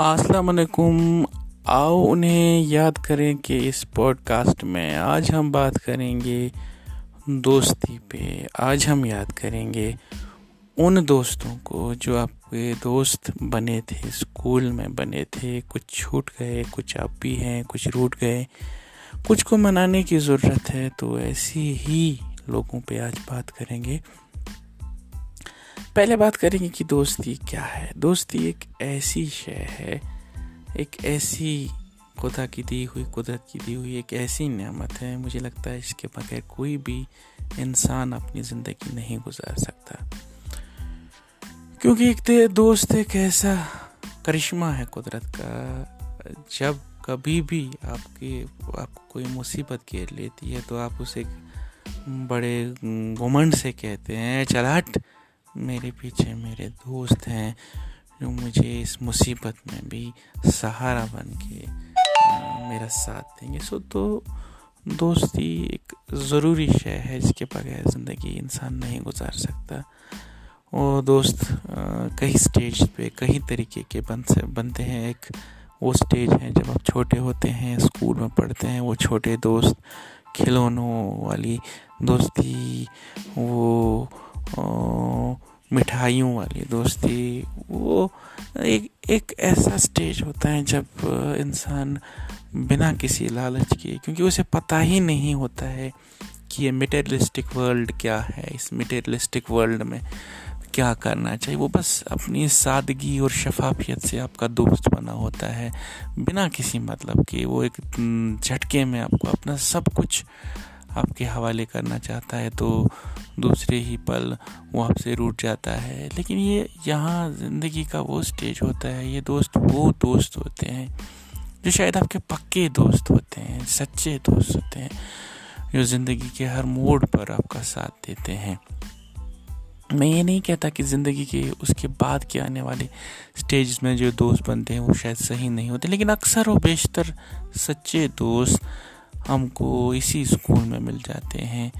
असलकुम आओ उन्हें याद करें कि इस पॉडकास्ट में आज हम बात करेंगे दोस्ती पे। आज हम याद करेंगे उन दोस्तों को जो आपके दोस्त बने थे, स्कूल में बने थे। कुछ छूट गए, कुछ आप भी हैं, कुछ रूट गए। कुछ को मनाने की ज़रूरत है तो ऐसी ही लोगों पे आज बात करेंगे। पहले बात करेंगे कि दोस्ती क्या है। दोस्ती एक ऐसी शय है, एक ऐसी खुदा की दी हुई कुदरत की दी हुई एक ऐसी नेमत है। मुझे लगता है इसके बगैर कोई भी इंसान अपनी ज़िंदगी नहीं गुजार सकता। क्योंकि एक दोस्त एक ऐसा करिश्मा है कुदरत का, जब कभी भी आपके, आपको कोई मुसीबत घेर लेती है तो आप उसे बड़े घुमंड से कहते हैं, चलाट। मेरे पीछे मेरे दोस्त हैं, जो मुझे इस मुसीबत में भी सहारा बन के मेरा साथ देंगे। सो तो दोस्ती एक ज़रूरी शय है जिसके बगैर ज़िंदगी इंसान नहीं गुजार सकता। और दोस्त कई स्टेज पे, कई तरीके के बन से, बनते हैं। एक वो स्टेज है जब आप छोटे होते हैं स्कूल में पढ़ते हैं, वो छोटे दोस्त, खिलौनों वाली दोस्ती मिठाइयों वाली दोस्ती, वो एक एक ऐसा स्टेज होता है जब इंसान बिना किसी लालच के, क्योंकि उसे पता ही नहीं होता है कि ये मटेरियलिस्टिक वर्ल्ड क्या है, इस मटेरियलिस्टिक वर्ल्ड में क्या करना चाहिए। वो बस अपनी सादगी और शफाफियत से आपका दोस्त बना होता है, बिना किसी मतलब के। वो एक झटके में आपको अपना सब कुछ आपके हवाले करना चाहता है तो दूसरे ही पल वो आपसे रूट जाता है। लेकिन ये यहाँ ज़िंदगी का वो स्टेज होता है, ये दोस्त वो दोस्त होते हैं, जो शायद आपके पक्के दोस्त होते हैं, सच्चे दोस्त होते हैं, जो ज़िंदगी के हर मोड़ पर आपका साथ देते हैं। मैं ये नहीं कहता कि ज़िंदगी के उसके बाद के आने वाले स्टेज में जो दोस्त बनते हैं वो शायद सही नहीं होते, लेकिन अक्सर और बेशतर सच्चे दोस्त हमको इसी स्कूल में मिल जाते हैं,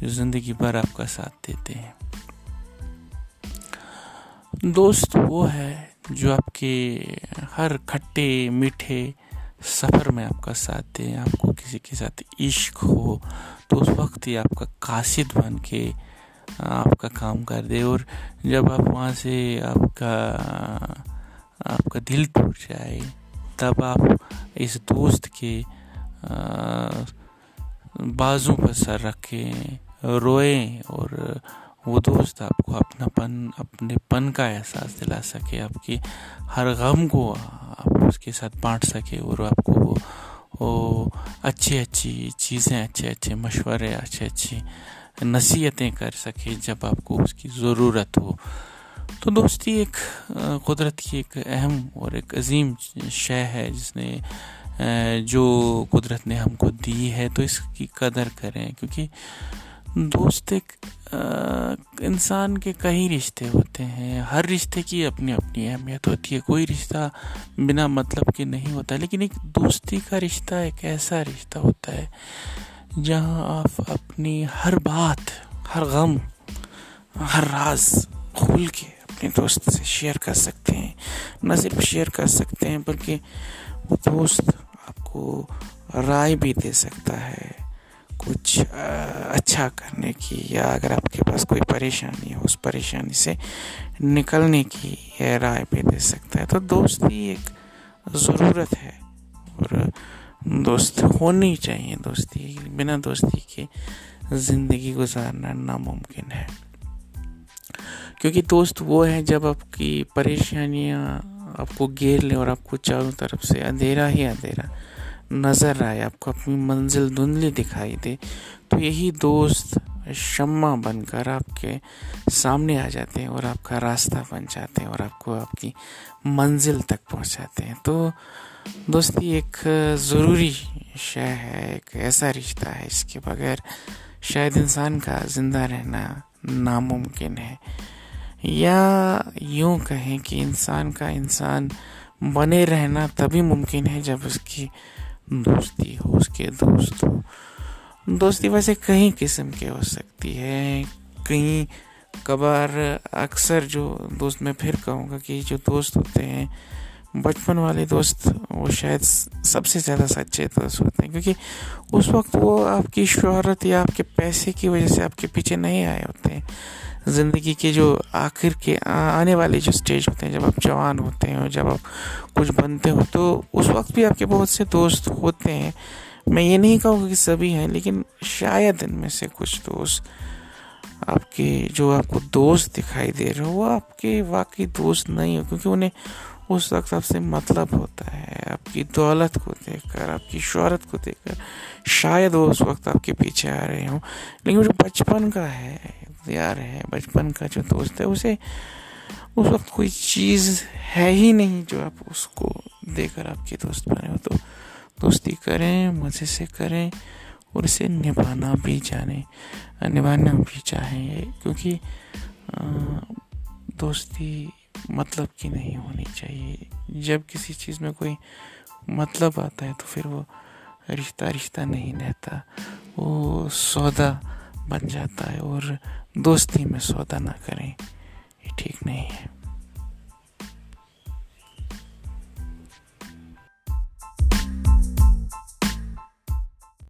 जो ज़िंदगी भर आपका साथ देते हैं। दोस्त वो है जो आपके हर खट्टे, मीठे सफ़र में आपका साथ दे, आपको किसी के साथ इश्क हो तो उस वक्त ही आपका कासिद बन के आपका काम कर दे। और जब आप वहाँ से आपका आपका दिल टूट जाए, तब आप इस दोस्त के बाजू पर सर रखें रोए और वो दोस्त आपको अपनापन अपने पन का एहसास दिला सके आपकी हर गम को आप उसके साथ बांट सके और आपको वो, वो अच्छी अच्छी चीज़ें अच्छे अच्छे मशवरे अच्छे अच्छी नसीहतें कर सके जब आपको उसकी ज़रूरत हो। तो दोस्ती एक कुदरत की एक अहम और एक अजीम शय है जिसने जो कुदरत ने हमको दी है तो इसकी कदर करें, क्योंकि दोस्त एक इंसान के कई रिश्ते होते हैं। हर रिश्ते की अपनी अपनी अहमियत होती है। कोई रिश्ता बिना मतलब के नहीं होता, लेकिन एक दोस्ती का रिश्ता एक ऐसा रिश्ता होता है, जहाँ आप अपनी हर बात, हर गम, हर राज खोल के अपने दोस्त से शेयर कर सकते हैं। न सिर्फ़ शेयर कर सकते हैं, बल्कि वो दोस्त आपको राय भी दे सकता है कुछ अच्छा करने की या अगर आपके पास कोई परेशानी है, उस परेशानी से निकलने की राय भी दे सकता है। तो दोस्ती एक ज़रूरत है और दोस्त होनी चाहिए। दोस्ती, बिना दोस्ती के ज़िंदगी गुजारना नामुमकिन है। क्योंकि दोस्त वो है जब आपकी परेशानियाँ आपको घेर लें और आपको चारों तरफ़ से अंधेरा ही अंधेरा नज़र आए, आपको अपनी मंजिल धुंधली दिखाई दे तो यही दोस्त शम्मा बनकर आपके सामने आ जाते हैं और आपका रास्ता बन जाते हैं और आपको आपकी मंजिल तक पहुंचाते हैं। तो दोस्ती एक ज़रूरी शय है, एक ऐसा रिश्ता है, इसके बगैर शायद इंसान का ज़िंदा रहना नामुमकिन है। या यूँ कहें कि इंसान का इंसान बने रहना तभी मुमकिन है जब उसकी दोस्ती हो, उसके दोस्त हो। दोस्ती वैसे कई किस्म के हो सकती है। कहीं कबार अक्सर जो दोस्त, मैं फिर कहूँगा कि जो दोस्त होते हैं, बचपन वाले दोस्त, वो शायद सबसे ज़्यादा सच्चे दोस्त होते हैं, क्योंकि उस वक्त वो आपकी शहरत या आपके पैसे की वजह से आपके पीछे नहीं आए होते हैं। ज़िंदगी के जो आखिर के आने वाले जो स्टेज होते हैं, जब आप जवान होते हैं और जब आप कुछ बनते हो तो उस वक्त भी आपके बहुत से दोस्त होते हैं। मैं ये नहीं कहूँगा कि सभी हैं, लेकिन शायद इनमें से कुछ दोस्त आपके, जो आपको दोस्त दिखाई दे रहे हो, वो आपके वाकई दोस्त नहीं हो, क्योंकि उन्हें उस वक्त आपसे मतलब होता है, आपकी दौलत को देखकर, आपकी शहरत को देखकर, शायद वो उस वक्त आपके पीछे आ रहे हों। लेकिन जो बचपन का है यार है बचपन का जो दोस्त है, उसे उस वक्त कोई चीज़ है ही नहीं जो आप उसको देकर आपके दोस्त बने हो। तो दोस्ती करें, मज़े से करें और इसे निभाना भी जाने, निभाना भी चाहें, क्योंकि दोस्ती मतलब की नहीं होनी चाहिए। जब किसी चीज़ में कोई मतलब आता है तो फिर वो रिश्ता रिश्ता नहीं रहता। वो सौदा बन जाता है और दोस्ती में सौदा ना करें। ये ठीक नहीं है।